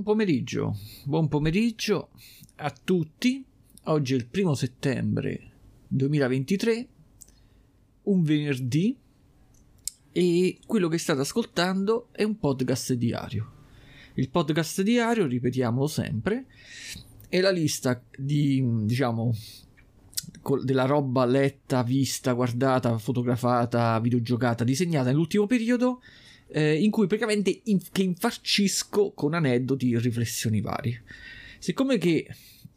Buon pomeriggio, buon pomeriggio a tutti. Oggi è il primo settembre 2023, un venerdì, e quello che state ascoltando è un podcast diario. Il podcast diario, ripetiamolo sempre, è la lista di, diciamo, della roba letta, vista, guardata, fotografata, videogiocata, disegnata nell'ultimo periodo eh, in cui praticamente in, che infarcisco con aneddoti e riflessioni varie. Siccome che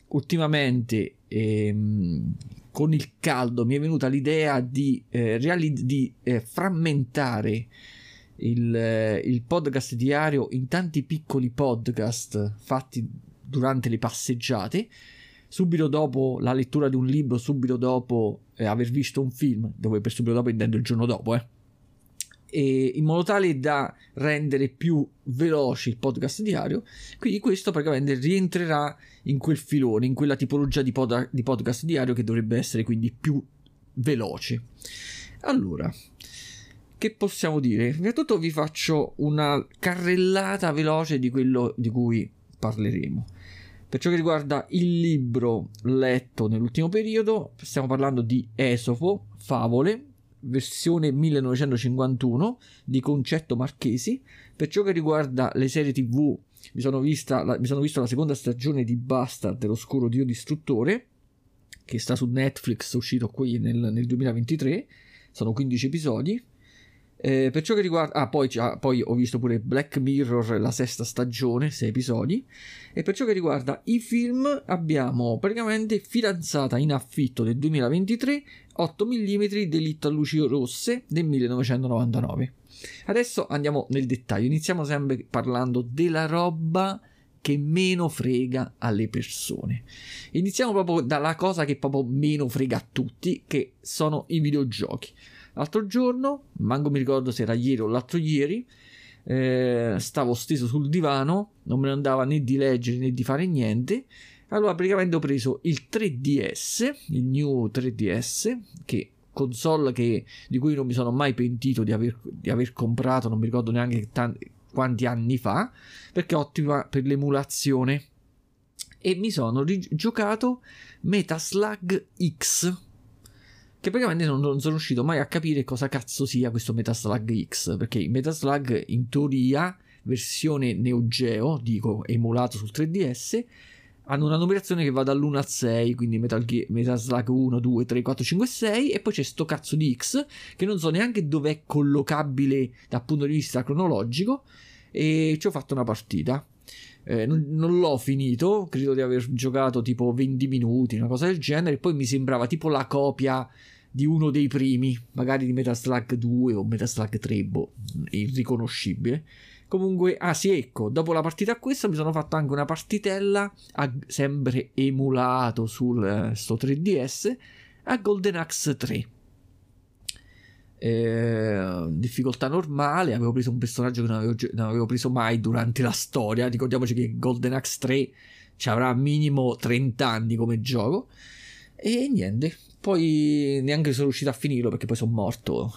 ultimamente ehm, con il caldo mi è venuta l'idea di, eh, reali- di eh, frammentare il, eh, il, podcast diario in tanti piccoli podcast fatti durante le passeggiate, subito dopo la lettura di un libro, subito dopo eh, aver visto un film, dove per subito dopo intendo il giorno dopo, eh e in modo tale da rendere più veloce il podcast diario. Quindi questo praticamente rientrerà in quel filone, in quella tipologia di, pod- di podcast diario che dovrebbe essere quindi più veloce. Allora, che possiamo dire? Prima di tutto vi faccio una carrellata veloce di quello di cui parleremo. Per ciò che riguarda il libro letto nell'ultimo periodo, stiamo parlando di Esopo, Favole, versione 1951 di Concetto Marchesi. Per ciò che riguarda le serie TV, mi sono, vista, la, mi sono visto la seconda stagione di Bastard dell'oscuro dio distruttore, che sta su Netflix, uscito qui nel, nel 2023. Sono 15 episodi. Eh, per ciò che riguarda, ah, poi, ah, poi, ho visto pure Black Mirror, la sesta stagione, 6 episodi. E per ciò che riguarda i film, abbiamo praticamente Fidanzata in affitto del 2023, 8 mm Delitto a luci rosse del 1999. Adesso andiamo nel dettaglio. Iniziamo sempre parlando della roba che meno frega alle persone. Iniziamo proprio dalla cosa che proprio meno frega a tutti, che sono i videogiochi. L'altro giorno, manco mi ricordo se era ieri o l'altro ieri, eh, stavo steso sul divano, non me ne andava né di leggere né di fare niente. Allora praticamente ho preso il 3DS, il new 3DS, che console che, di cui non mi sono mai pentito di aver, di aver comprato, non mi ricordo neanche tanti, quanti anni fa, perché è ottima per l'emulazione. E mi sono rigiocato Metaslug X, che praticamente non, non, sono riuscito mai a capire cosa cazzo sia questo Metaslug X, perché il Metaslug in teoria, versione Neo Geo, dico emulato sul 3DS, hanno una numerazione che va dall'1 al 6, quindi Metal, Gear, Metal Slug 1, 2, 3, 4, 5, 6 e poi c'è sto cazzo di X che non so neanche dove è collocabile dal punto di vista cronologico e ci ho fatto una partita. Eh, non, non, l'ho finito, credo di aver giocato tipo 20 minuti, una cosa del genere, poi mi sembrava tipo la copia di uno dei primi, magari di Metal Slug 2 o Metal Slug 3, boh, irriconoscibile. Comunque, ah sì, ecco, dopo la partita a questa mi sono fatto anche una partitella, a, sempre emulato sul uh, sto 3DS, a Golden Axe 3. Eh, difficoltà normale, avevo preso un personaggio che non avevo, non avevo, preso mai durante la storia, ricordiamoci che Golden Axe 3 ci avrà minimo 30 anni come gioco. E niente, poi neanche sono riuscito a finirlo perché poi sono morto.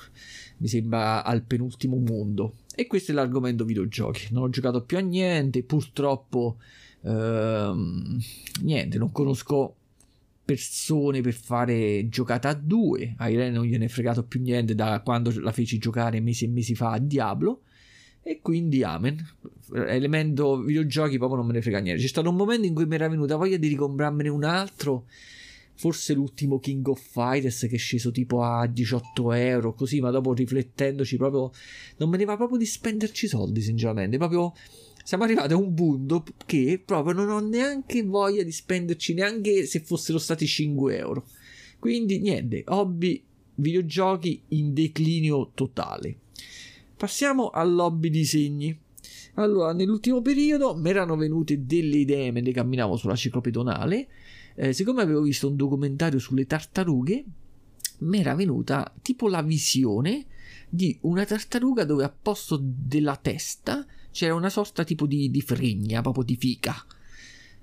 Mi sembra al penultimo mondo. E questo è l'argomento videogiochi. Non ho giocato più a niente. Purtroppo, ehm, niente, non conosco persone per fare giocata a due. A Irene non gliene è fregato più niente da quando la feci giocare mesi e mesi fa a Diablo. E quindi amen. Elemento videogiochi proprio non me ne frega niente. C'è stato un momento in cui mi era venuta voglia di ricomprarmene un altro forse l'ultimo King of Fighters che è sceso tipo a 18 euro, così, ma dopo riflettendoci proprio non me ne va proprio di spenderci soldi, sinceramente, proprio siamo arrivati a un punto che proprio non ho neanche voglia di spenderci neanche se fossero stati 5 euro. Quindi niente, hobby videogiochi in declinio totale. Passiamo all'hobby disegni. Allora, nell'ultimo periodo mi erano venute delle idee mentre camminavo sulla ciclopedonale eh, siccome avevo visto un documentario sulle tartarughe, mi era venuta tipo la visione di una tartaruga dove a posto della testa c'era una sorta tipo di, di fregna, proprio di fica.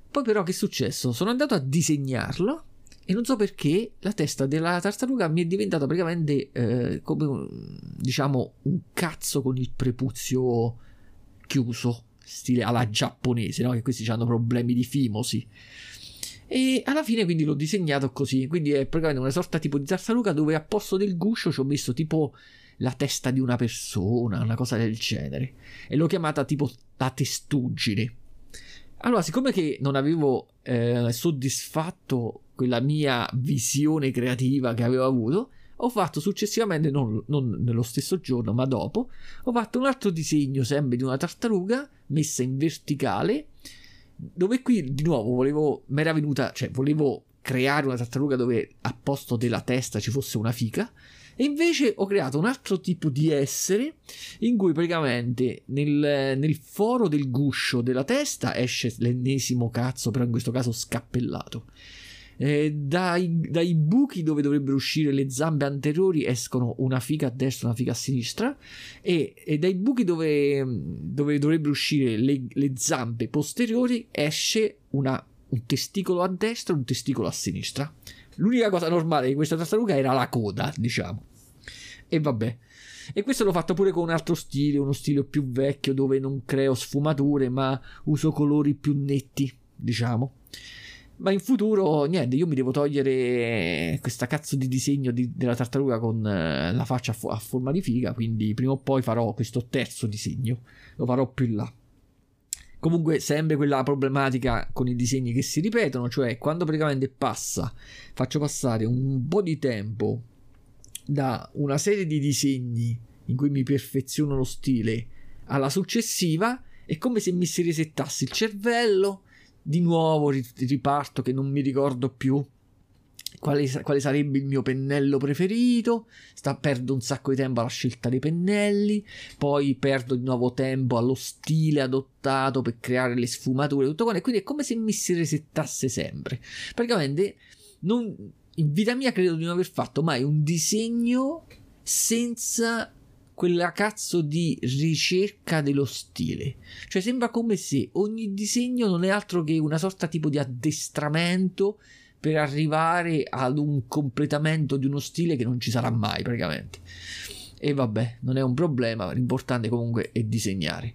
Poi però che è successo? Sono andato a disegnarlo e non so perché la testa della tartaruga mi è diventata praticamente eh, come un, diciamo un cazzo con il prepuzio chiuso stile alla giapponese, no? che questi hanno problemi di fimosi. E alla fine quindi l'ho disegnato così, quindi è praticamente una sorta tipo di tartaruga dove a posto del guscio ci ho messo tipo la testa di una persona, una cosa del genere. E l'ho chiamata tipo la testuggine. Allora, siccome che non avevo eh, soddisfatto quella mia visione creativa che avevo avuto, ho fatto successivamente, non, non, nello stesso giorno, ma dopo, ho fatto un altro disegno sempre di una tartaruga messa in verticale, dove qui di nuovo volevo, mi era venuta, cioè volevo creare una tartaruga dove a posto della testa ci fosse una fica, e invece ho creato un altro tipo di essere in cui praticamente nel, nel foro del guscio della testa esce l'ennesimo cazzo, però in questo caso scappellato. Eh, dai, dai, buchi dove dovrebbero uscire le zampe anteriori escono una figa a destra e una figa a sinistra. E, e dai buchi dove, dove dovrebbero uscire le, le, zampe posteriori esce una, un testicolo a destra e un testicolo a sinistra. L'unica cosa normale di questa tartaruga era la coda diciamo. E vabbè. E questo l'ho fatto pure con un altro stile uno stile più vecchio dove non creo sfumature ma uso colori più netti diciamo ma in futuro, niente, io mi devo togliere questa cazzo di disegno di, della tartaruga con eh, la faccia a, fo- a, forma di figa. Quindi prima o poi farò questo terzo disegno. Lo farò più in là. Comunque, sempre quella problematica con i disegni che si ripetono, cioè quando praticamente passa, faccio passare un po' di tempo da una serie di disegni in cui mi perfeziono lo stile alla successiva, è come se mi si resettassi il cervello di nuovo riparto che non mi ricordo più quale, quale, sarebbe il mio pennello preferito, sta, perdo un sacco di tempo alla scelta dei pennelli, poi perdo di nuovo tempo allo stile adottato per creare le sfumature, tutto quanto, e quindi è come se mi si resettasse sempre. Praticamente non, in vita mia credo di non aver fatto mai un disegno senza quella cazzo di ricerca dello stile. Cioè sembra come se ogni disegno non è altro che una sorta tipo di addestramento per arrivare ad un completamento di uno stile che non ci sarà mai praticamente. E vabbè, non è un problema, l'importante comunque è disegnare.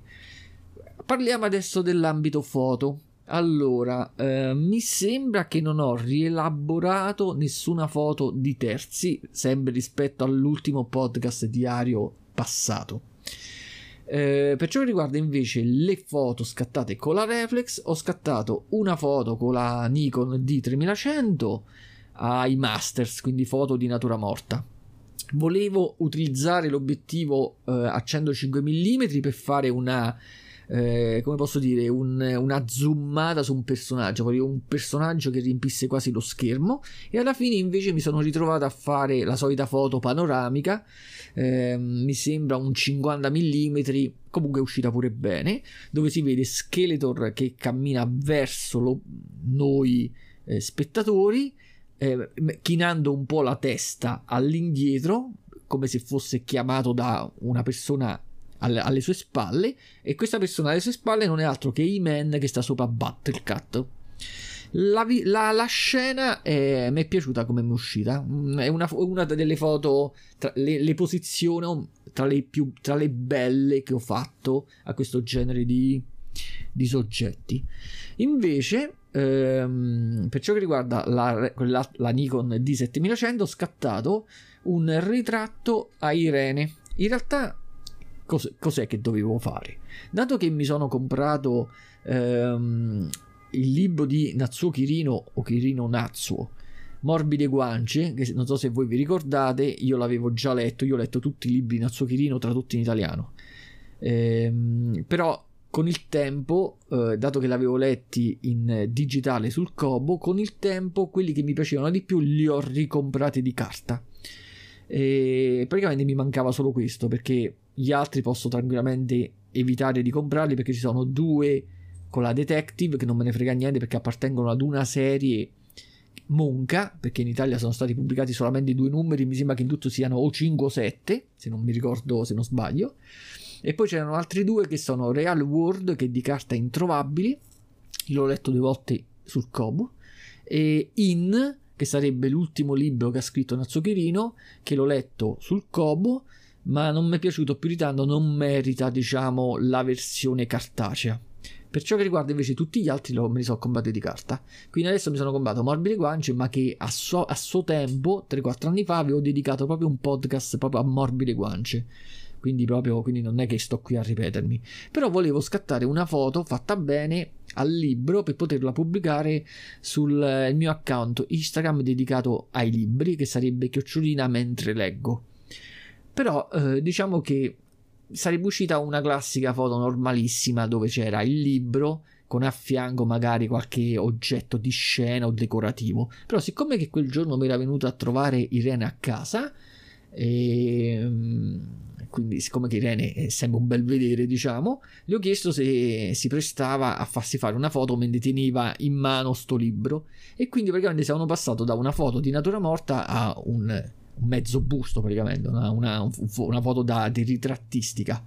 Parliamo adesso dell'ambito foto. Allora, eh, mi sembra che non ho rielaborato nessuna foto di terzi, sempre rispetto all'ultimo podcast diario passato. Eh, per ciò che riguarda invece le foto scattate con la reflex, ho scattato una foto con la Nikon D3100 ai masters, quindi foto di natura morta. Volevo utilizzare l'obiettivo eh, a 105 mm per fare una eh, come posso dire, un, una zoomata su un personaggio, volevo un personaggio che riempisse quasi lo schermo. E alla fine invece mi sono ritrovato a fare la solita foto panoramica, eh, mi sembra un 50 mm, comunque è uscita pure bene, dove si vede Skeletor che cammina verso lo, noi eh, spettatori, eh, chinando un po' la testa all'indietro, come se fosse chiamato da una persona alle, alle, sue spalle e questa persona alle sue spalle non è altro che E-Man che sta sopra Battlecat. La, la, la scena è, mi è piaciuta come mi è uscita. Mm, è una, una delle foto, tra, le, le posiziono tra le, più, tra le belle che ho fatto a questo genere di, di soggetti. Invece, ehm, per ciò che riguarda la, la, la Nikon D7100, ho scattato un ritratto a Irene. In realtà cos- cos'è che dovevo fare? Dato che mi sono comprato ehm, il libro di Natsuo Kirino o Kirino Natsuo, Morbide guance, che non so se voi vi ricordate, io l'avevo già letto, io ho letto tutti i libri di Natsuo Kirino tradotti in italiano. Ehm, però con il tempo, eh, dato che l'avevo letti in digitale sul Kobo, con il tempo quelli che mi piacevano di più li ho ricomprati di carta. E praticamente mi mancava solo questo perché gli altri posso tranquillamente evitare di comprarli perché ci sono due con la Detective che non me ne frega niente perché appartengono ad una serie monca perché in Italia sono stati pubblicati solamente due numeri mi sembra che in tutto siano o 5 o 7 se non mi ricordo se non sbaglio. E poi c'erano altri due che sono Real World che di carta introvabili l'ho letto due volte sul Kobo e In che sarebbe l'ultimo libro che ha scritto Nazzuccherino che l'ho letto sul Kobo ma non mi è piaciuto più di tanto, non merita, diciamo, la versione cartacea. Per ciò che riguarda invece tutti gli altri, me li sono comprati di carta. Quindi adesso mi sono comprato Morbide Guance, ma che a suo, a suo tempo, 3-4 anni fa, avevo dedicato proprio un podcast proprio a Morbide Guance. Quindi proprio, quindi non è che sto qui a ripetermi. Però volevo scattare una foto fatta bene al libro per poterla pubblicare sul mio account Instagram dedicato ai libri, che sarebbe chiocciolina mentre leggo. Però eh, diciamo che sarebbe uscita una classica foto normalissima dove c'era il libro con a fianco magari qualche oggetto di scena o decorativo. Però siccome che quel giorno mi era venuto a trovare Irene a casa e ehm, quindi siccome che Irene è sempre un bel vedere diciamo le ho chiesto se si prestava a farsi fare una foto mentre teneva in mano sto libro e quindi praticamente siamo passato da una foto di natura morta a un un mezzo busto praticamente, una, una, una foto da, di ritrattistica.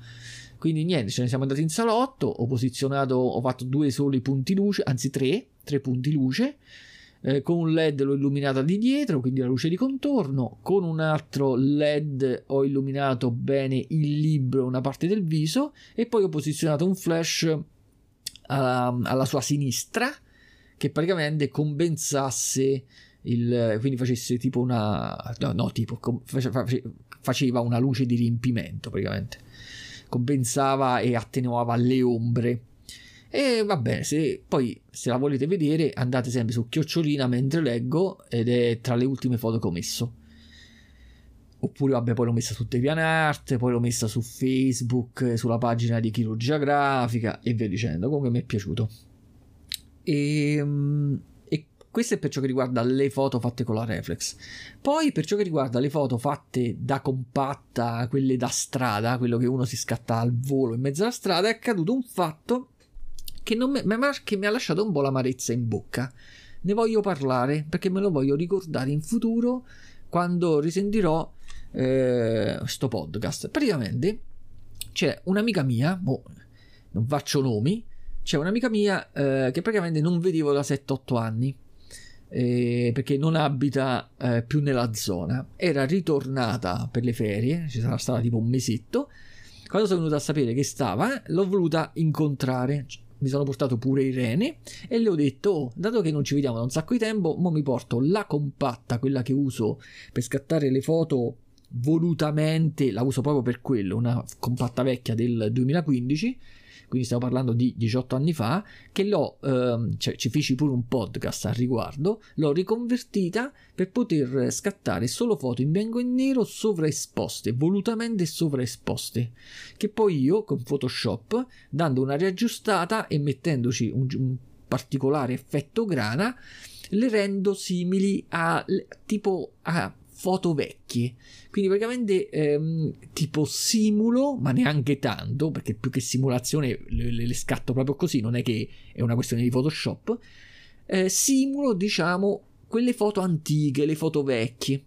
Quindi niente, ce ne siamo andati in salotto, ho posizionato, ho fatto due soli punti luce, anzi tre, tre punti luce, eh, con un led l'ho illuminata di dietro, quindi la luce di contorno, con un altro led ho illuminato bene il libro, una parte del viso, e poi ho posizionato un flash alla, alla sua sinistra, che praticamente compensasse il, quindi facesse tipo una no, no tipo faceva una luce di riempimento praticamente. Compensava e attenuava le ombre. E va bene se poi se la volete vedere andate sempre su chiocciolina mentre leggo ed è tra le ultime foto che ho messo. Oppure vabbè poi l'ho messa su DeviantArt poi l'ho messa su Facebook sulla pagina di chirurgia grafica e via dicendo. Comunque mi è piaciuto. Ehm, questo è per ciò che riguarda le foto fatte con la reflex. Poi per ciò che riguarda le foto fatte da compatta, quelle da strada, quello che uno si scatta al volo in mezzo alla strada, è accaduto un fatto che, mi, che mi ha lasciato un po' l'amarezza in bocca. Ne voglio parlare perché me lo voglio ricordare in futuro quando risentirò eh, podcast. Praticamente c'è un'amica mia, boh, non faccio nomi, c'è un'amica mia eh, che praticamente non vedevo da 7-8 anni eh, perché non abita eh, più nella zona. Era ritornata per le ferie, ci sarà stata tipo un mesetto. Quando sono venuta a sapere che stava, l'ho voluta incontrare. Mi sono portato pure Irene e le ho detto: oh, dato che non ci vediamo da un sacco di tempo, mo mi porto la compatta, quella che uso per scattare le foto volutamente, la uso proprio per quello, una compatta vecchia del 2015 quindi stiamo parlando di 18 anni fa, che l'ho, ehm, cioè ci feci pure un podcast al riguardo, l'ho riconvertita per poter scattare solo foto in bianco e nero sovraesposte, volutamente sovraesposte, che poi io con Photoshop, dando una riaggiustata e mettendoci un, un particolare effetto grana, le rendo simili a tipo a foto vecchie. Quindi praticamente ehm, tipo simulo, ma neanche tanto, perché più che simulazione le, le, scatto proprio così, non è che è una questione di Photoshop. Eh, simulo, diciamo, quelle foto antiche, le foto vecchie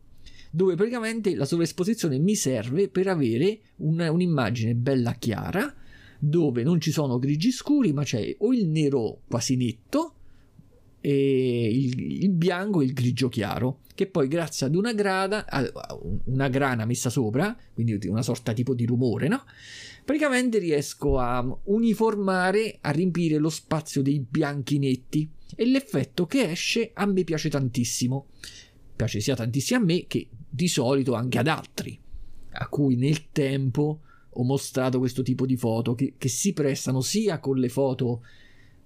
dove praticamente la sovraesposizione mi serve per avere un, un'immagine bella chiara dove non ci sono grigi scuri ma c'è o il nero quasi netto e il, il bianco e il grigio chiaro che poi grazie ad una grada, una grana messa sopra, quindi una sorta tipo di rumore, no? Praticamente riesco a uniformare, a riempire lo spazio dei bianchi netti e l'effetto che esce a me piace tantissimo. Piace sia tantissimo a me che di solito anche ad altri, a cui nel tempo ho mostrato questo tipo di foto che, che si prestano sia con le foto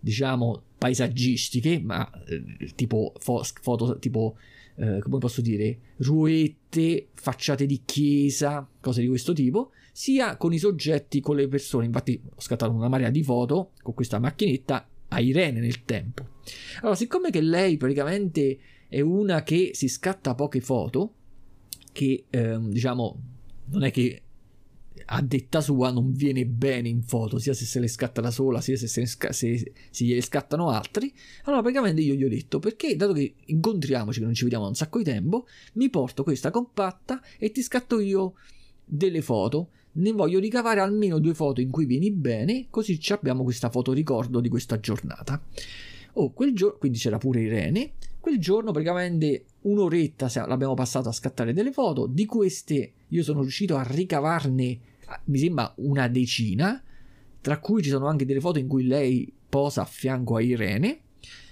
diciamo paesaggistiche, ma eh, tipo fo- foto tipo eh, come posso dire, ruette, facciate di chiesa, cose di questo tipo, sia con i soggetti, con le persone. Infatti ho scattato una marea di foto con questa macchinetta a Irene nel tempo. Allora, siccome che lei praticamente è una che si scatta poche foto, che ehm, diciamo non è che a detta sua non viene bene in foto, sia se se le scatta da sola, sia se se, sca- se, se gliele scattano altri. Allora praticamente io gli ho detto, perché dato che incontriamoci, che non ci vediamo da un sacco di tempo, mi porto questa compatta e ti scatto io delle foto. Ne voglio ricavare almeno due foto in cui vieni bene, così abbiamo questa foto ricordo di questa giornata. Oh, quel giorno, quindi c'era pure Irene. quel giorno praticamente un'oretta l'abbiamo passato a scattare delle foto, di queste io sono riuscito a ricavarne, mi sembra, una decina, tra cui ci sono anche delle foto in cui lei posa a fianco a Irene.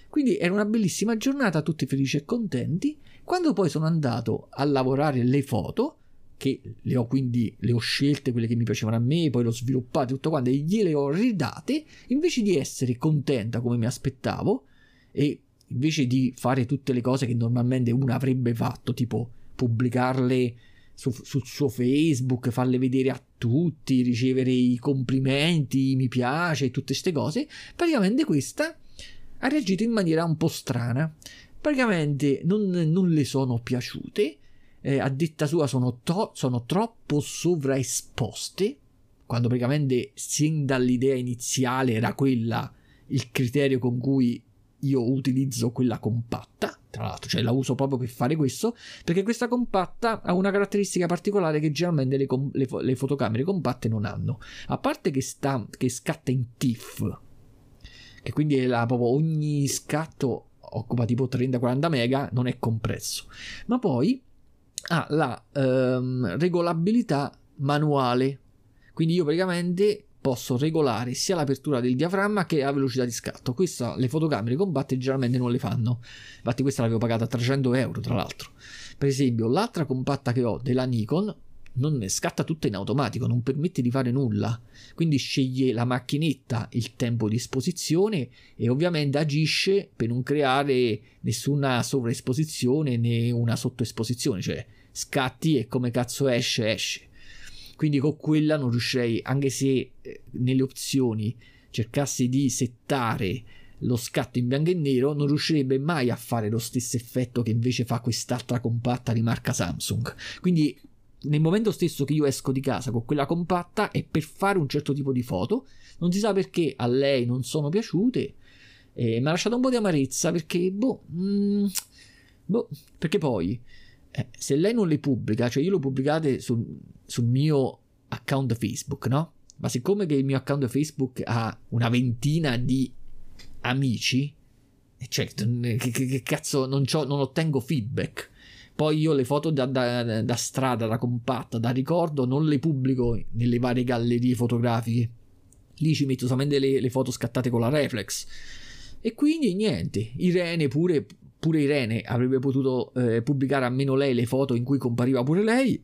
Quindi era una bellissima giornata, tutti felici e contenti. Quando poi sono andato a lavorare le foto, che le ho quindi le ho scelte quelle che mi piacevano a me, poi le ho sviluppate tutto quanto e gliele ho ridate, invece di essere contenta come mi aspettavo e invece di fare tutte le cose che normalmente una avrebbe fatto, tipo pubblicarle su, sul suo Facebook, farle vedere a tutti, ricevere i complimenti, i mi piace, tutte queste cose, praticamente questa ha reagito in maniera un po' strana. Praticamente non, non le sono piaciute, eh, a detta sua sono, to- sono troppo sovraesposte, quando praticamente sin dall'idea iniziale era quella il criterio con cui io utilizzo quella compatta, tra l'altro, cioè la uso proprio per fare questo, perché questa compatta ha una caratteristica particolare che generalmente le, com- le, fo- le fotocamere compatte non hanno. A parte che, sta- che scatta in TIFF, che quindi è la, proprio ogni scatto occupa tipo 30-40 mega, non è compresso, ma poi ha la ehm, regolabilità manuale. Quindi io praticamente posso regolare sia l'apertura del diaframma che la velocità di scatto. Questa le fotocamere compatte generalmente non le fanno. Infatti questa l'avevo pagata a 300 euro tra l'altro. Per esempio l'altra compatta che ho della Nikon non scatta tutta in automatico, non permette di fare nulla. Quindi sceglie la macchinetta il tempo di esposizione e ovviamente agisce per non creare nessuna sovraesposizione né una sottoesposizione, cioè scatti e come cazzo esce esce quindi con quella non riuscirei, anche se eh, nelle opzioni cercassi di settare lo scatto in bianco e nero, non riuscirebbe mai a fare lo stesso effetto che invece fa quest'altra compatta di marca Samsung. Quindi nel momento stesso che io esco di casa con quella compatta è per fare un certo tipo di foto, non si sa perché a lei non sono piaciute. E mi ha lasciato un po' di amarezza perché, boh, mm, boh perché poi eh, se lei non le pubblica, cioè io lo pubblicate sul, sul mio account Facebook, no? Ma siccome che il mio account Facebook ha una ventina di amici, certo, che, che, che cazzo, non, non, ottengo feedback. Poi io le foto da, da, da, strada, da compatta, da ricordo, non le pubblico nelle varie gallerie fotografiche. Lì ci metto solamente le, le foto scattate con la reflex. E quindi niente, Irene pure pure Irene avrebbe potuto eh, pubblicare almeno lei le foto in cui compariva pure lei,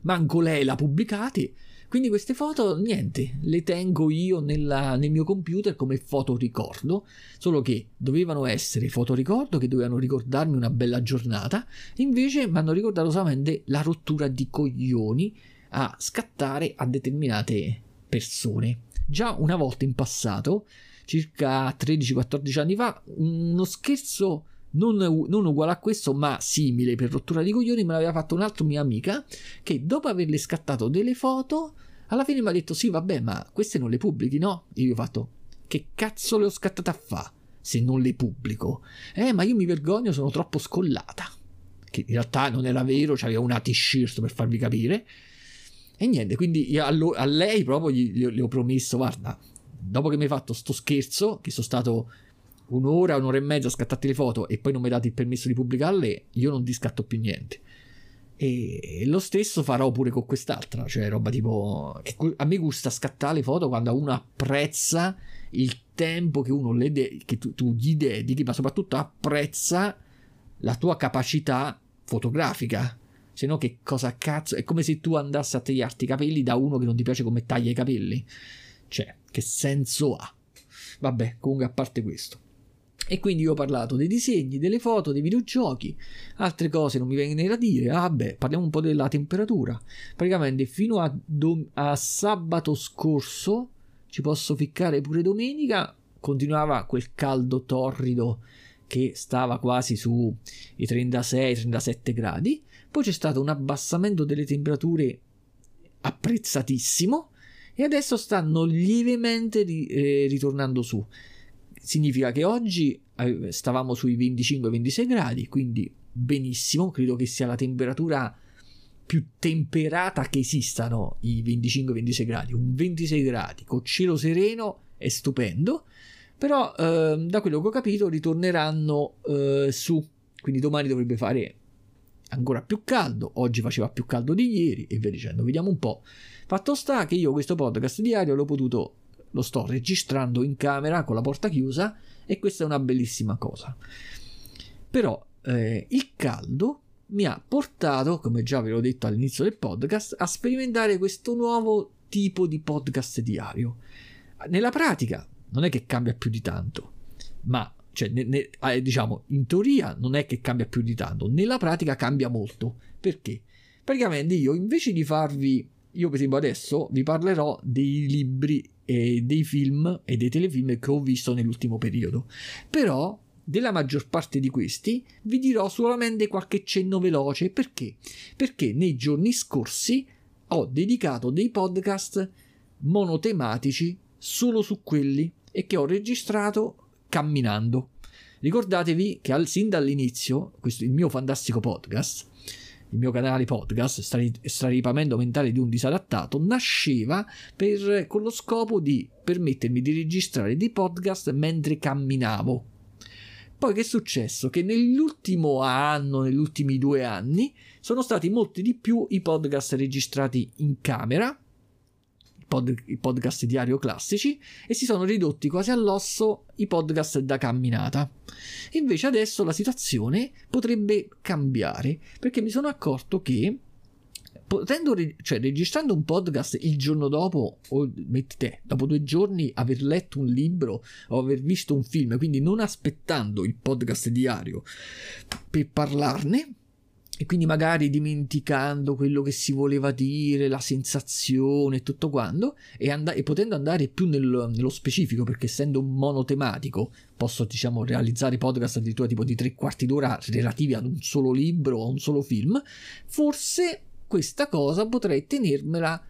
manco lei l'ha pubblicate. Quindi queste foto, niente, le tengo io nella, nel mio computer come fotoricordo, solo che dovevano essere fotoricordo che dovevano ricordarmi una bella giornata, invece mi hanno ricordato solamente la rottura di coglioni a scattare a determinate persone. Già una volta in passato, circa 13-14 anni fa, uno scherzo non, non, uguale a questo, ma simile per rottura di coglioni, me l'aveva fatto un'altra mia amica che dopo averle scattato delle foto, alla fine mi ha detto: Sì, vabbè, ma queste non le pubblichi, no? E io ho fatto: Che cazzo le ho scattate a fa se non le pubblico? Eh, ma io mi vergogno, sono troppo scollata. Che in realtà non era vero, c'aveva una t-shirt per farvi capire. E niente, quindi a, lo, a lei proprio gli, gli, gli ho promesso: Guarda, dopo che mi hai fatto sto scherzo, che sono stato un'ora, un'ora e mezza scattati le foto e poi non mi date il permesso di pubblicarle, io non ti scatto più niente. E lo stesso farò pure con quest'altra, cioè roba tipo... a me gusta scattare le foto quando uno apprezza il tempo che, uno le de- che tu, tu gli dedichi, ma soprattutto apprezza la tua capacità fotografica. Se no, che cosa cazzo? È come se tu andassi a tagliarti i capelli da uno che non ti piace come taglia i capelli. Cioè, che senso ha? Vabbè, comunque a parte questo. E quindi io ho parlato dei disegni, delle foto, dei videogiochi, altre cose non mi vengono da dire. Ah, beh, parliamo un po' della temperatura. Praticamente fino a, dom- a sabato scorso, ci posso ficcare pure domenica, continuava quel caldo torrido che stava quasi sui 36-37 gradi. Poi c'è stato un abbassamento delle temperature apprezzatissimo e adesso stanno lievemente ri- eh, ritornando su significa che oggi eh, stavamo sui 25-26 gradi, quindi benissimo, credo che sia la temperatura più temperata che esistano i 25-26 gradi, un 26 gradi con cielo sereno è stupendo, però eh, da quello che ho capito ritorneranno eh, su quindi domani dovrebbe fare ancora più caldo, oggi faceva più caldo di ieri e via dicendo, vediamo un po'. Fatto sta che io questo podcast diario l'ho potuto, lo sto registrando in camera con la porta chiusa e questa è una bellissima cosa. Però eh, il caldo mi ha portato, come già ve l'ho detto all'inizio del podcast, a sperimentare questo nuovo tipo di podcast diario. Nella pratica non è che cambia più di tanto, ma cioè, ne, ne, eh, diciamo, in teoria non è che cambia più di tanto, nella pratica cambia molto. Perché? Praticamente io invece di farvi, io per esempio adesso vi parlerò dei libri e dei film e dei telefilm che ho visto nell'ultimo periodo. Però della maggior parte di questi vi dirò solamente qualche cenno veloce. Perché? Perché nei giorni scorsi ho dedicato dei podcast monotematici solo su quelli e che ho registrato camminando. Ricordatevi che al, sin dall'inizio, questo, il mio fantastico podcast, il mio canale podcast, Straripamento mentale di un disadattato, nasceva per, con lo scopo di permettermi di registrare dei podcast mentre camminavo. Poi che è successo? Che nell'ultimo anno, negli ultimi due anni, sono stati molti di più i podcast registrati in camera pod, i podcast diario classici e si sono ridotti quasi all'osso i podcast da camminata. Invece adesso la situazione potrebbe cambiare perché mi sono accorto che potendo, cioè, registrando un podcast il giorno dopo, o mettete, dopo due giorni, aver letto un libro o aver visto un film, quindi non aspettando il podcast diario per parlarne, e quindi magari dimenticando quello che si voleva dire, la sensazione e tutto quanto, e, and- e potendo andare più nel- nello specifico, perché essendo un monotematico posso diciamo realizzare podcast addirittura tipo di tre quarti d'ora relativi ad un solo libro o un solo film, forse questa cosa potrei tenermela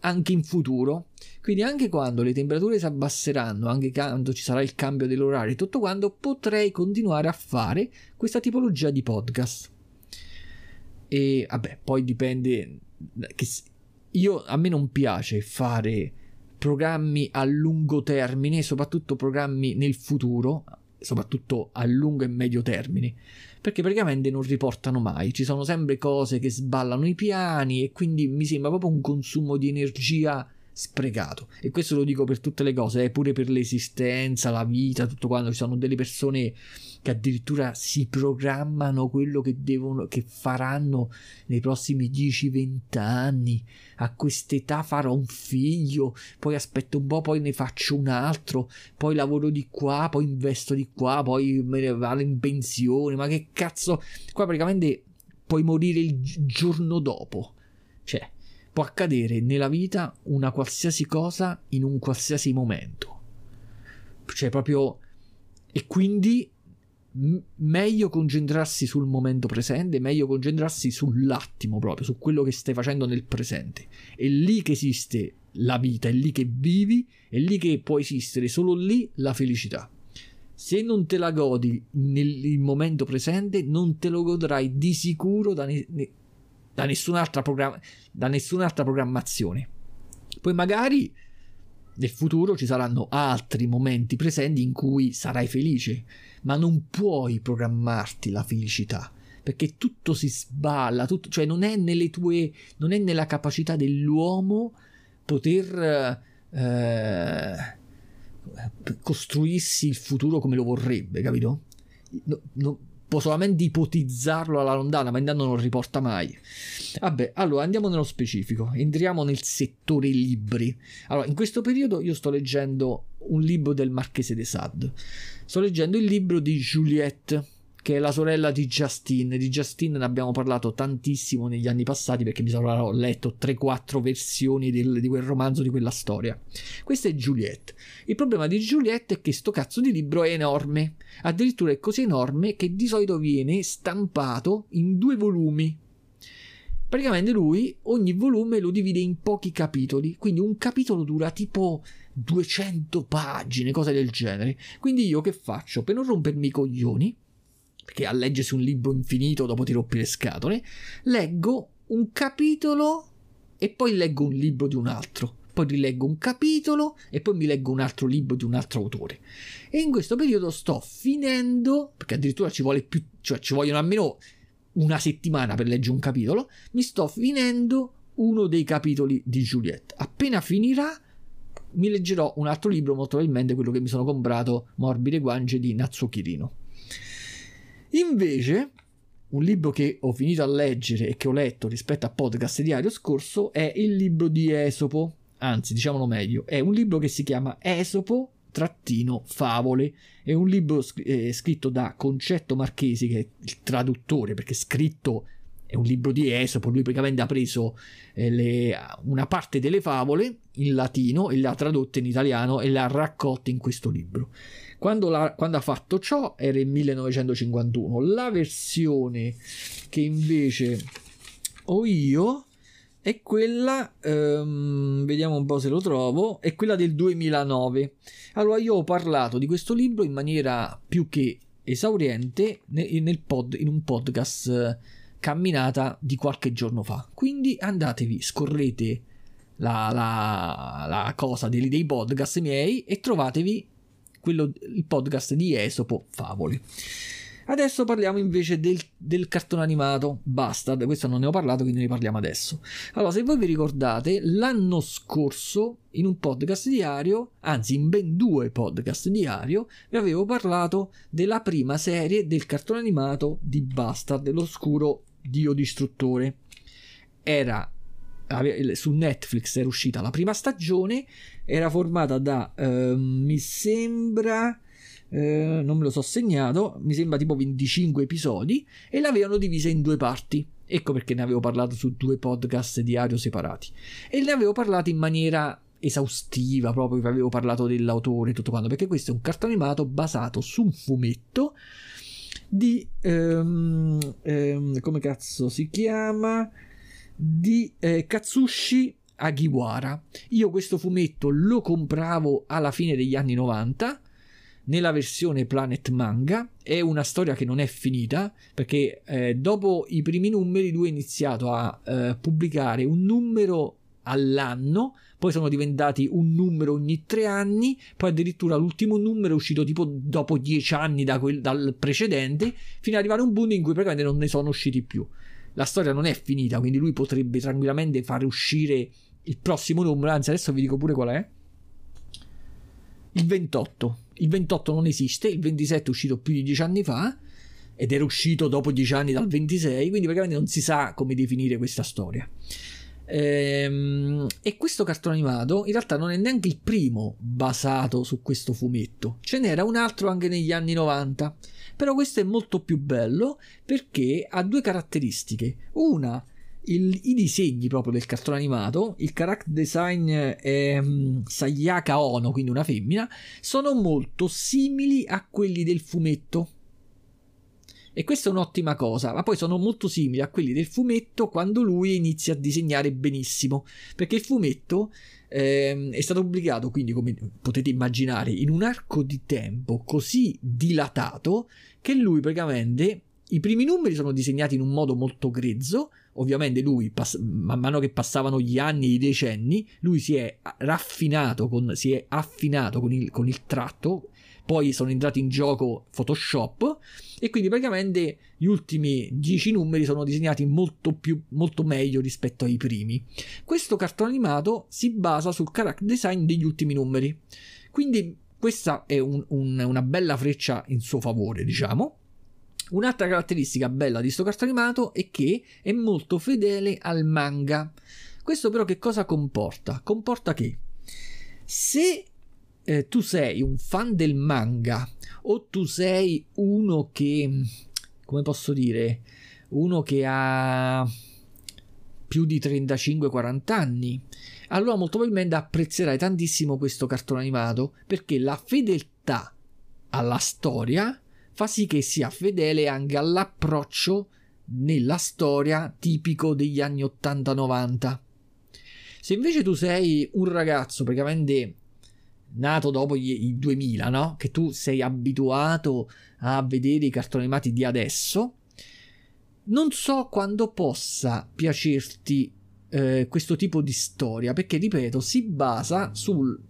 anche in futuro. Quindi anche quando le temperature si abbasseranno, anche quando ci sarà il cambio dell'orario e tutto quanto, potrei continuare a fare questa tipologia di podcast. E vabbè, poi dipende. Io, a me non piace fare programmi a lungo termine, soprattutto programmi nel futuro, soprattutto a lungo e medio termine, perché praticamente non riportano mai, ci sono sempre cose che sballano i piani e quindi mi sembra proprio un consumo di energia sprecato. E questo lo dico per tutte le cose, eh, pure per l'esistenza, la vita, tutto quando ci sono delle persone che addirittura si programmano quello che devono che faranno nei prossimi 10-20 anni. A quest'età farò un figlio, poi aspetto un po', poi ne faccio un altro, poi lavoro di qua, poi investo di qua, poi me ne vado in pensione. Ma che cazzo? Qua praticamente puoi morire il giorno dopo. Cioè, può accadere nella vita una qualsiasi cosa in un qualsiasi momento. Cioè, proprio. E quindi meglio concentrarsi sul momento presente, meglio concentrarsi sull'attimo proprio, su quello che stai facendo nel presente. È lì che esiste la vita, è lì che vivi, è lì che può esistere solo lì la felicità. Se non te la godi nel momento presente, non te lo godrai di sicuro da, ne, da, nessun'altra, programma, da nessun'altra programmazione. Poi magari nel futuro ci saranno altri momenti presenti in cui sarai felice, ma non puoi programmarti la felicità perché tutto si sballa, tutto, cioè non è nelle tue, non è nella capacità dell'uomo poter eh, costruirsi il futuro come lo vorrebbe, capito? No, no, può solamente ipotizzarlo alla lontana, ma intanto non riporta mai. Vabbè, allora andiamo nello specifico, entriamo nel settore libri. Allora, in questo periodo io sto leggendo un libro del Marchese de Sade. Sto leggendo il libro di Juliette che è la sorella di Justine. Di Justine ne abbiamo parlato tantissimo negli anni passati perché mi sono letto 3-4 versioni del, di quel romanzo, di quella storia. Questa è Juliette. Il problema di Juliette è che sto cazzo di libro è enorme. Addirittura è così enorme che di solito viene stampato in due volumi. Praticamente lui ogni volume lo divide in pochi capitoli, quindi un capitolo dura tipo 200 pagine, cose del genere. Quindi io che faccio? Per non rompermi i coglioni, perché a leggersi un libro infinito dopo ti rompi le scatole, leggo un capitolo e poi leggo un libro di un altro. poi rileggo un capitolo e poi mi leggo un altro libro di un altro autore. E in questo periodo sto finendo, perché addirittura ci vuole più, cioè ci vogliono almeno una settimana per leggere un capitolo, mi sto finendo uno dei capitoli di Juliette. Appena finirà, mi leggerò un altro libro, molto probabilmente quello che mi sono comprato, Morbide Guance di Natsuo Kirino. Invece, un libro che ho finito a leggere e che ho letto rispetto a podcast diario scorso è il libro di Esopo, anzi diciamolo meglio, è un libro che si chiama Esopo trattino favole. È un libro eh, scritto da Concetto Marchesi che è il traduttore perché scritto è un libro di Esopo, lui praticamente ha preso eh, le, una parte delle favole in latino e le ha tradotte in italiano e le ha raccolte in questo libro. Quando, la, quando ha fatto ciò era il 1951. La versione che invece ho io è quella, um, vediamo un po' se lo trovo, è quella del 2009. Allora io ho parlato di questo libro in maniera più che esauriente nel, nel pod, in un podcast camminata di qualche giorno fa. Quindi andatevi, scorrete la, la, la cosa dei, dei, podcast miei e trovatevi quello, il podcast di Esopo Favoli. Adesso parliamo invece del, del, cartone animato Bastard, questo non ne ho parlato quindi ne parliamo adesso. Allora, se voi vi ricordate, l'anno scorso in un podcast diario, anzi in ben due podcast diario, vi avevo parlato della prima serie del cartone animato di Bastard, l'oscuro dio distruttore. Era su Netflix era uscita la prima stagione, era formata da, eh, mi sembra, eh, non me lo so segnato, mi sembra tipo 25 episodi e l'avevano divisa in due parti. Ecco perché ne avevo parlato su due podcast diario separati. E ne avevo parlato in maniera esaustiva, proprio vi avevo parlato dell'autore e tutto quanto, perché questo è un cartone animato basato su un fumetto di um, um, come cazzo si chiama di eh, Katsushi Agiwara. Io questo fumetto lo compravo alla fine degli anni 90 nella versione Planet Manga. È una storia che non è finita perché eh, dopo i primi numeri lui ha iniziato a eh, pubblicare un numero all'anno, poi sono diventati un numero ogni tre anni, poi addirittura l'ultimo numero è uscito tipo dopo dieci anni da quel, dal precedente, fino ad arrivare a un punto in cui praticamente non ne sono usciti più. La storia non è finita, quindi lui potrebbe tranquillamente fare uscire il prossimo numero, anzi adesso vi dico pure qual è. Il 28. Il 28 non esiste, il 27 è uscito più di dieci anni fa ed era uscito dopo dieci anni dal 26, quindi praticamente non si sa come definire questa storia. Ehm, e questo cartone animato in realtà non è neanche il primo basato su questo fumetto, ce n'era un altro anche negli anni 90, però questo è molto più bello perché ha due caratteristiche. Una, il, i disegni proprio del cartone animato, il character design è um, Sayaka Ono, quindi una femmina, sono molto simili a quelli del fumetto. E questa è un'ottima cosa, ma poi sono molto simili a quelli del fumetto quando lui inizia a disegnare benissimo, perché il fumetto eh, è stato pubblicato, quindi come potete immaginare, in un arco di tempo così dilatato che lui praticamente i primi numeri sono disegnati in un modo molto grezzo, ovviamente lui, pass- man mano che passavano gli anni e i decenni, lui si è raffinato, con, si è affinato con il, con il tratto, poi sono entrati in gioco Photoshop e quindi praticamente gli ultimi 10 numeri sono disegnati molto, più, molto meglio rispetto ai primi. Questo cartone animato si basa sul character design degli ultimi numeri, quindi questa è un, un, una bella freccia in suo favore, diciamo. Un'altra caratteristica bella di questo cartone animato è che è molto fedele al manga. Questo però che cosa comporta? Comporta che se eh, tu sei un fan del manga o tu sei uno che, come posso dire, uno che ha più di 35-40 anni, allora molto probabilmente apprezzerai tantissimo questo cartone animato perché la fedeltà alla storia fa sì che sia fedele anche all'approccio nella storia tipico degli anni 80-90. Se invece tu sei un ragazzo praticamente nato dopo gli, i 2000, no? Che tu sei abituato a vedere i cartoni animati di adesso, non so quando possa piacerti eh, questo tipo di storia perché, ripeto, si basa sul...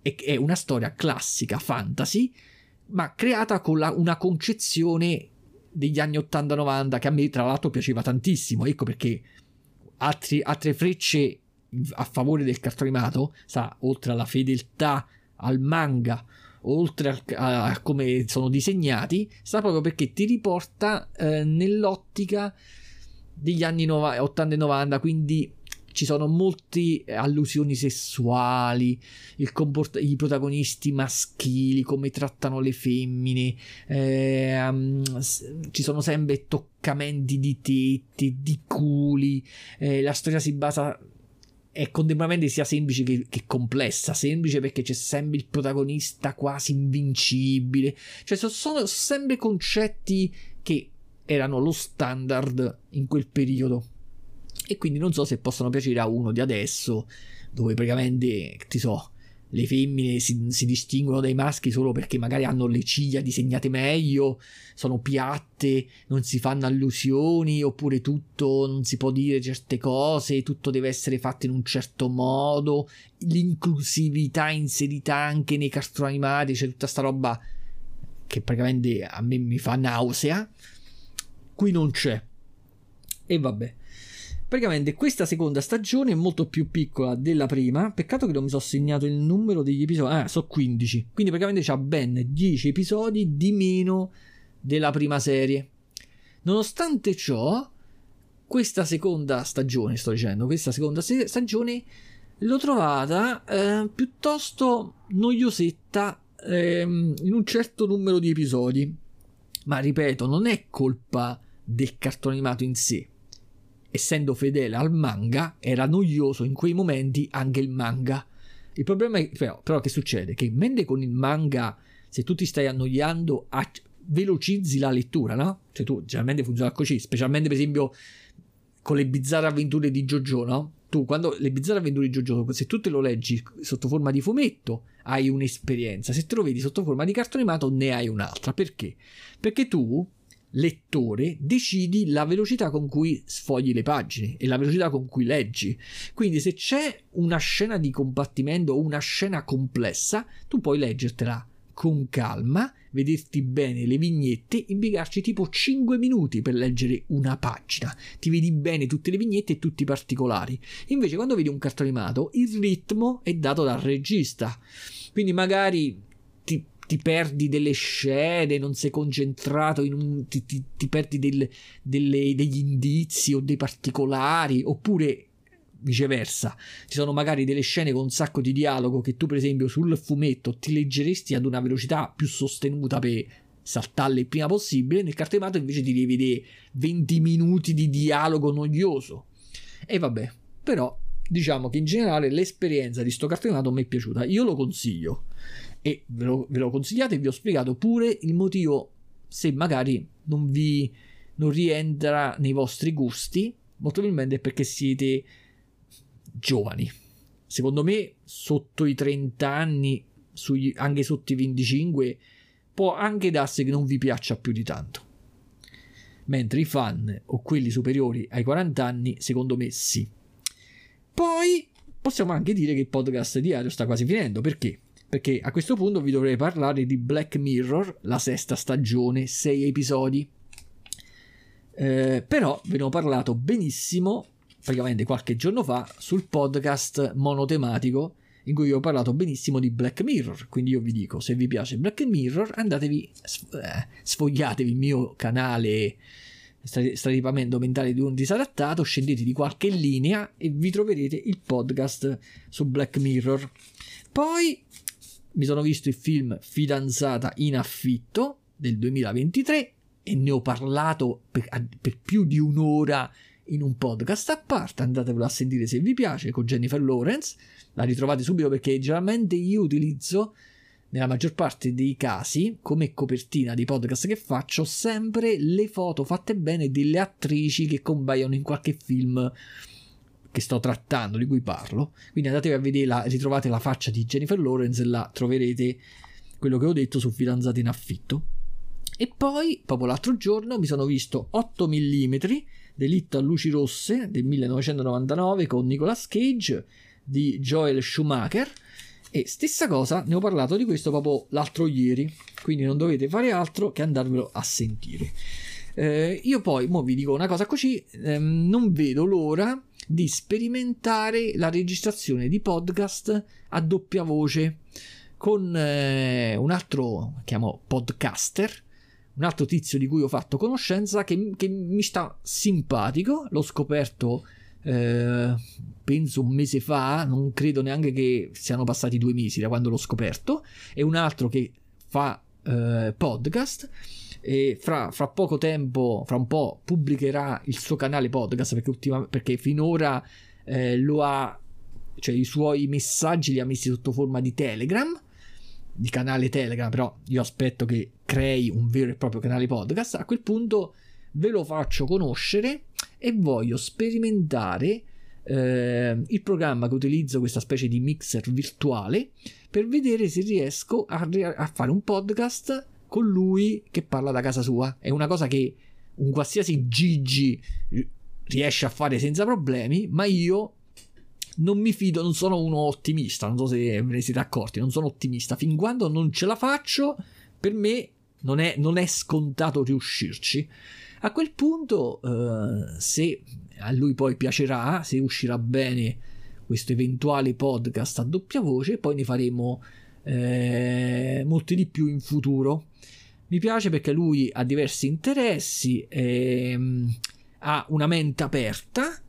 è una storia classica, fantasy, ma creata con la, una concezione degli anni 80-90 che a me tra l'altro piaceva tantissimo. Ecco perché altri, altre frecce a favore del cartone animato, sa, oltre alla fedeltà al manga, oltre a, a come sono disegnati, sta proprio perché ti riporta eh, nell'ottica degli anni 80 e 90, quindi ci sono molte allusioni sessuali, comport- i protagonisti maschili, come trattano le femmine, eh, um, ci sono sempre toccamenti di tette, di culi, eh, la storia si basa è contemporaneamente sia semplice che, che, complessa. Semplice perché c'è sempre il protagonista quasi invincibile. Cioè, sono, sono sempre concetti che erano lo standard in quel periodo. E quindi non so se possono piacere a uno di adesso, dove praticamente, ti so, le femmine si, si, distinguono dai maschi solo perché magari hanno le ciglia disegnate meglio, sono piatte, non si fanno allusioni, oppure tutto non si può dire certe cose, tutto deve essere fatto in un certo modo, l'inclusività inserita anche nei cartoni animati, c'è tutta sta roba che praticamente a me mi fa nausea. Qui non c'è. E vabbè. Praticamente questa seconda stagione è molto più piccola della prima. Peccato che non mi sono segnato il numero degli episodi. Ah, sono 15. Quindi praticamente c'ha ben 10 episodi di meno della prima serie. Nonostante ciò, questa seconda stagione, sto dicendo, questa seconda stagione l'ho trovata eh, piuttosto noiosetta eh, in un certo numero di episodi. Ma ripeto, non è colpa del cartone animato in sé essendo fedele al manga, era noioso in quei momenti anche il manga. Il problema è però, però che succede? Che mentre con il manga, se tu ti stai annoiando, velocizzi la lettura, no? Cioè tu generalmente funziona così, specialmente per esempio con le bizzarre avventure di Jojo, no? Tu quando le bizzarre avventure di Jojo, se tu te lo leggi sotto forma di fumetto, hai un'esperienza, se te lo vedi sotto forma di cartone animato ne hai un'altra. Perché? Perché tu lettore decidi la velocità con cui sfogli le pagine e la velocità con cui leggi. Quindi se c'è una scena di combattimento o una scena complessa, tu puoi leggertela con calma, vederti bene le vignette, impiegarci tipo 5 minuti per leggere una pagina. Ti vedi bene tutte le vignette e tutti i particolari. Invece quando vedi un cartone animato, il ritmo è dato dal regista. Quindi magari ti perdi delle scene, non sei concentrato, un, ti, ti, ti, perdi del, delle, degli indizi o dei particolari, oppure viceversa. Ci sono magari delle scene con un sacco di dialogo che tu, per esempio, sul fumetto ti leggeresti ad una velocità più sostenuta per saltarle il prima possibile. Nel cartemato invece ti devi vedere 20 minuti di dialogo noioso. E vabbè, però diciamo che in generale l'esperienza di sto cartonato mi è piaciuta. Io lo consiglio e ve lo, ve lo consigliate e vi ho spiegato pure il motivo se magari non vi non rientra nei vostri gusti molto probabilmente è perché siete giovani. Secondo me sotto i 30 anni sugli, anche sotto i 25 può anche darsi che non vi piaccia più di tanto. Mentre i fan o quelli superiori ai 40 anni secondo me sì. Poi possiamo anche dire che il podcast diario sta quasi finendo perché perché a questo punto vi dovrei parlare di Black Mirror, la sesta stagione, sei episodi. Eh, però ve ne ho parlato benissimo, praticamente qualche giorno fa, sul podcast monotematico in cui vi ho parlato benissimo di Black Mirror. Quindi io vi dico, se vi piace Black Mirror, andatevi, eh, sfogliatevi il mio canale straripamento mentale di un disadattato, scendete di qualche linea e vi troverete il podcast su Black Mirror. Poi mi sono visto il film Fidanzata in affitto del 2023 e ne ho parlato per, per più di un'ora in un podcast a parte, andatevelo a sentire se vi piace, con Jennifer Lawrence, la ritrovate subito perché generalmente io utilizzo nella maggior parte dei casi come copertina di podcast che faccio sempre le foto fatte bene delle attrici che compaiono in qualche film che sto trattando, di cui parlo. Quindi andatevi a vedere, la, ritrovate la faccia di Jennifer Lawrence e là troverete quello che ho detto su Fidanzati in affitto. E poi, proprio l'altro giorno, mi sono visto 8 mm Delitto a luci rosse del 1999 con Nicolas Cage di Joel Schumacher e stessa cosa, ne ho parlato di questo proprio l'altro ieri, quindi non dovete fare altro che andarvelo a sentire. Eh, io poi, mo vi dico una cosa così, ehm, non vedo l'ora di sperimentare la registrazione di podcast a doppia voce con eh, un altro, chiamo podcaster, un altro tizio di cui ho fatto conoscenza che, che mi sta simpatico, l'ho scoperto eh, penso un mese fa, non credo neanche che siano passati due mesi da quando l'ho scoperto, e un altro che fa eh, podcast e fra, fra, poco tempo, fra un po', pubblicherà il suo canale podcast perché, ultima, perché finora eh, lo ha, cioè i suoi messaggi li ha messi sotto forma di Telegram, di canale Telegram, però io aspetto che crei un vero e proprio canale podcast. A quel punto ve lo faccio conoscere e voglio sperimentare eh, il programma che utilizzo, questa specie di mixer virtuale, per vedere se riesco a, a fare un podcast con lui che parla da casa sua. È una cosa che un qualsiasi Gigi riesce a fare senza problemi, ma io non mi fido, non sono uno ottimista, non so se ve ne siete accorti, non sono ottimista. Fin quando non ce la faccio, per me non è, non è scontato riuscirci. A quel punto, eh, se a lui poi piacerà, se uscirà bene questo eventuale podcast a doppia voce, poi ne faremo eh, molti di più in futuro. Mi piace perché lui ha diversi interessi, ehm, ha una mente aperta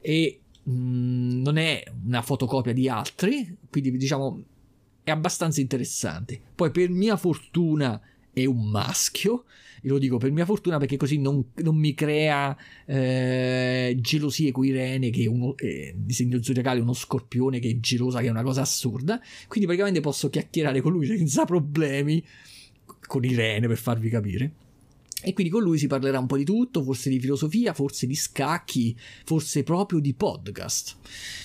e mh, mm, non è una fotocopia di altri, quindi diciamo è abbastanza interessante. Poi per mia fortuna è un maschio, e lo dico per mia fortuna perché così non, non mi crea eh, gelosie con Irene che è uno eh, disegno zodiacale uno scorpione che è gelosa che è una cosa assurda quindi praticamente posso chiacchierare con lui senza problemi con Irene per farvi capire e quindi con lui si parlerà un po' di tutto, forse di filosofia, forse di scacchi, forse proprio di podcast.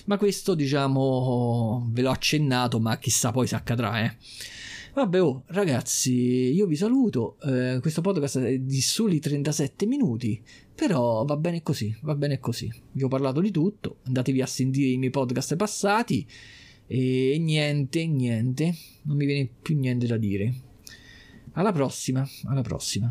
Ma questo, diciamo, ve l'ho accennato, ma chissà poi se accadrà, eh. Vabbè, oh, ragazzi, io vi saluto. Eh, questo podcast è di soli 37 minuti, però va bene così, va bene così. Vi ho parlato di tutto, andatevi a sentire i miei podcast passati e niente, niente, non mi viene più niente da dire. Alla prossima, alla prossima.